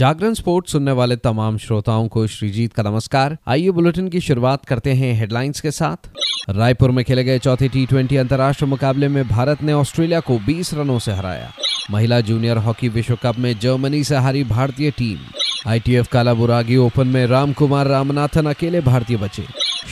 जागरण sport सुनने वाले तमाम श्रोताओं को श्रीजीत का नमस्कार। आइए बुलेटिन की शुरुआत करते हैं हेडलाइंस के साथ। रायपुर में खेले गए चौथे टी ट्वेंटी अंतर्राष्ट्रीय मुकाबले में भारत ने ऑस्ट्रेलिया को 20 रनों से हराया। महिला जूनियर हॉकी विश्व कप में जर्मनी से हारी भारतीय टीम। आईटीएफ कालाबुरागी ओपन में राम कुमार रामनाथन अकेले भारतीय बचे।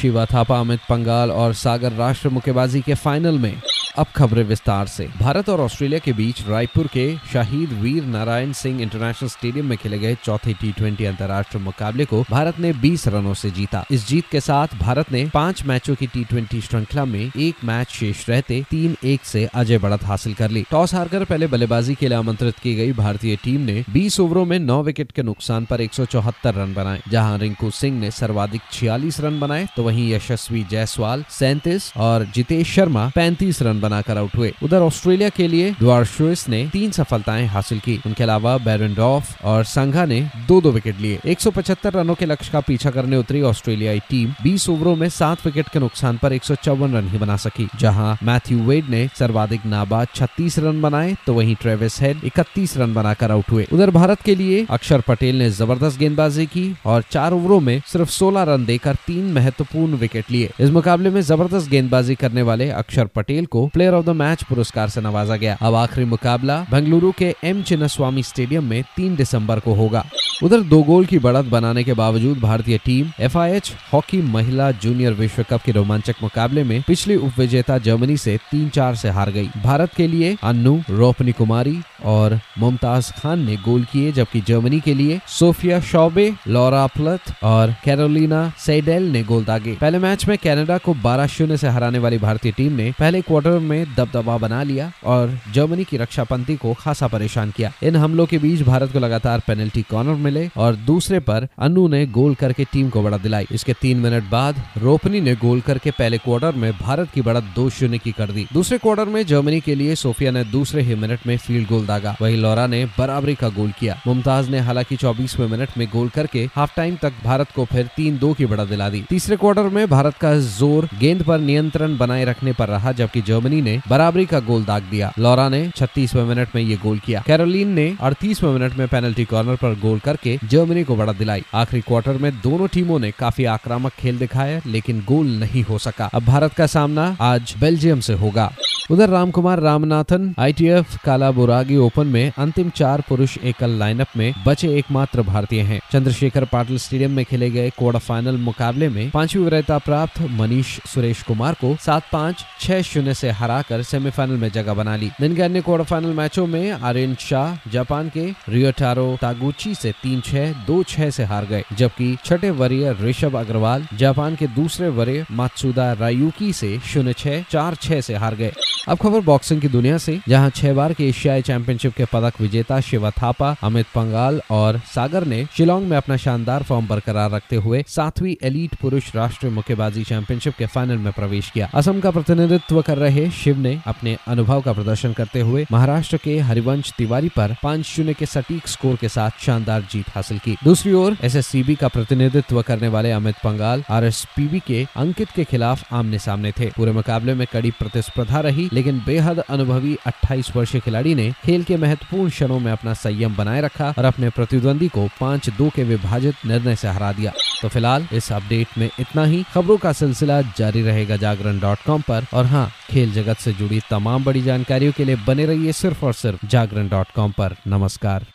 शिवा थापा, अमित पंगाल और सागर राष्ट्र मुक्केबाजी के फाइनल में अब खबरें विस्तार से। भारत और ऑस्ट्रेलिया के बीच रायपुर के शहीद वीर नारायण सिंह इंटरनेशनल स्टेडियम में खेले गए चौथे टी ट्वेंटी अंतर्राष्ट्रीय मुकाबले को भारत ने 20 रनों से जीता। इस जीत के साथ भारत ने पाँच मैचों की टी ट्वेंटी श्रृंखला में एक मैच शेष रहते तीन एक से अजय बढ़त हासिल कर ली। टॉस हारकर पहले बल्लेबाजी के लिए आमंत्रित की गई भारतीय टीम ने बीस ओवरों में नौ विकेट के नुकसान पर एक सौ चौहत्तर रन बनाए। जहाँ रिंकू सिंह ने सर्वाधिक छियालीस रन बनाए तो वही यशस्वी जायसवाल सैंतीस और जितेश शर्मा पैंतीस रन बनाकर आउट हुए। उधर ऑस्ट्रेलिया के लिए डुआरशोइस ने तीन सफलताएँ हासिल की। उनके अलावा बैरनडॉफ और संघा ने दो दो विकेट लिए। 175 रनों के लक्ष्य का पीछा करने उतरी ऑस्ट्रेलियाई टीम 20 ओवरों में सात विकेट के नुकसान पर एक सौ चौवन रन ही बना सकी। जहाँ मैथ्यू वेड ने सर्वाधिक नाबाद 36 रन बनाए तो वहीं ट्रेविस हेड 31 रन बनाकर आउट हुए। उधर भारत के लिए अक्षर पटेल ने ज़बरदस्त गेंदबाजी की और चार ओवरों में सिर्फ़ 16 रन देकर तीन महत्वपूर्ण विकेट लिए। इस मुकाबले में ज़बरदस्त गेंदबाजी करने वाले अक्षर पटेल को प्लेयर ऑफ़ द मैच पुरस्कार से नवाजा गया। अब आखिरी मुकाबला बेंगलुरु के एम चिन्नस्वामी स्टेडियम में तीन दिसंबर को होगा। उधर दो गोल की बढ़त बनाने के बावजूद भारतीय टीम एफआईएच हॉकी महिला जूनियर विश्व कप के रोमांचक मुकाबले में पिछली उपविजेता जर्मनी से तीन चार से हार गई। भारत के लिए अन्नू रोपनी कुमारी और मुमताज़ खान ने गोल किए, जबकि जर्मनी के लिए सोफिया शौबे, लॉरा प्लथ और कैरोलिना सेडेल ने गोल दागे। पहले मैच में कनाडा को 12 शून्य से हराने वाली भारतीय टीम ने पहले क्वार्टर में दबदबा बना लिया और जर्मनी की रक्षा पंथी को खासा परेशान किया। इन हमलों के बीच भारत को लगातार पेनल्टी कॉर्नर मिले और दूसरे पर अनु ने गोल करके टीम को बढ़त दिलाई। इसके तीन मिनट बाद रोपनी ने गोल करके पहले क्वार्टर में भारत की बढ़त दो शून्य की कर दी। दूसरे क्वार्टर में जर्मनी के लिए सोफिया ने दूसरे ही मिनट में फ़ील्ड गोल दागा। वही लोरा ने बराबरी का गोल किया। मुमताज़ ने हालाँकि चौबीसवें मिनट में गोल करके हाफ़ टाइम तक भारत को फिर तीन दो की बढ़त दिला दी। तीसरे क्वार्टर में भारत का ज़ोर गेंद पर नियंत्रण बनाए रखने पर रहा, जबकि जर्मनी ने बराबरी का गोल दाग दिया। लोरा ने छत्तीसवें मिनट में ये गोल किया। कैरोलिन ने अड़तीसवें मिनट में पेनल्टी कॉर्नर पर गोल करके जर्मनी को बढ़त दिलाई। आखिरी क्वार्टर में दोनों टीमों ने काफ़ी आक्रामक खेल दिखाया, लेकिन गोल नहीं हो सका। अब भारत का सामना आज बेल्जियम से होगा। उधर रामकुमार रामनाथन आईटीएफ कालाबुरागी ओपन में अंतिम चार पुरुष एकल लाइनअप में बचे एकमात्र भारतीय हैं। चंद्रशेखर पाटिल स्टेडियम में खेले गए क्वार्टर फाइनल मुकाबले में पांचवी वरीयता प्राप्त मनीष सुरेश कुमार को सात पाँच, छह शून्य से हराकर सेमीफाइनल में जगह बना ली। दिन के अन्य क्वार्टर फाइनल मैचों में आर्यन शाह, जापान के रियोटारो तागुची से तीन छह, दो छह से हार गए, जबकि छठे वरीय ऋषभ अग्रवाल, जापान के दूसरे वरीय मात्सुदा रायुकी से शून्य छह, चार छह से हार गए। अब खबर बॉक्सिंग की दुनिया से। जहाँ छह बार के एशियाई चैंपियनशिप के पदक विजेता शिवा थापा, अमित पंगाल और सागर ने शिलोंग में अपना शानदार फॉर्म बरकरार रखते हुए सातवीं एलीट पुरुष राष्ट्रीय मुक्केबाजी चैंपियनशिप के फाइनल में प्रवेश किया। असम का प्रतिनिधित्व कर रहे शिव ने अपने अनुभव का प्रदर्शन करते हुए महाराष्ट्र के हरिवंश तिवारी पर पाँच शून्य के सटीक स्कोर के साथ शानदार जीत हासिल की। दूसरी ओर एसएससीबी का प्रतिनिधित्व करने वाले अमित पंगाल आर के अंकित के खिलाफ आमने सामने थे। पूरे मुकाबले में कड़ी प्रतिस्पर्धा रही लेकिन बेहद अनुभवी 28 वर्षीय खिलाड़ी ने खेल के महत्वपूर्ण क्षणों में अपना संयम बनाए रखा और अपने प्रतिद्वंदी को पाँच दो के विभाजित निर्णय से हरा दिया। तो फ़िलहाल इस अपडेट में इतना ही। खबरों का सिलसिला जारी रहेगा जागरण डॉट कॉम पर। और हाँ खेल जगत से जुड़ी तमाम बड़ी जानकारियों के लिए बने रहिए सिर्फ़ और सिर्फ़ जागरण डॉट कॉम नमस्कार।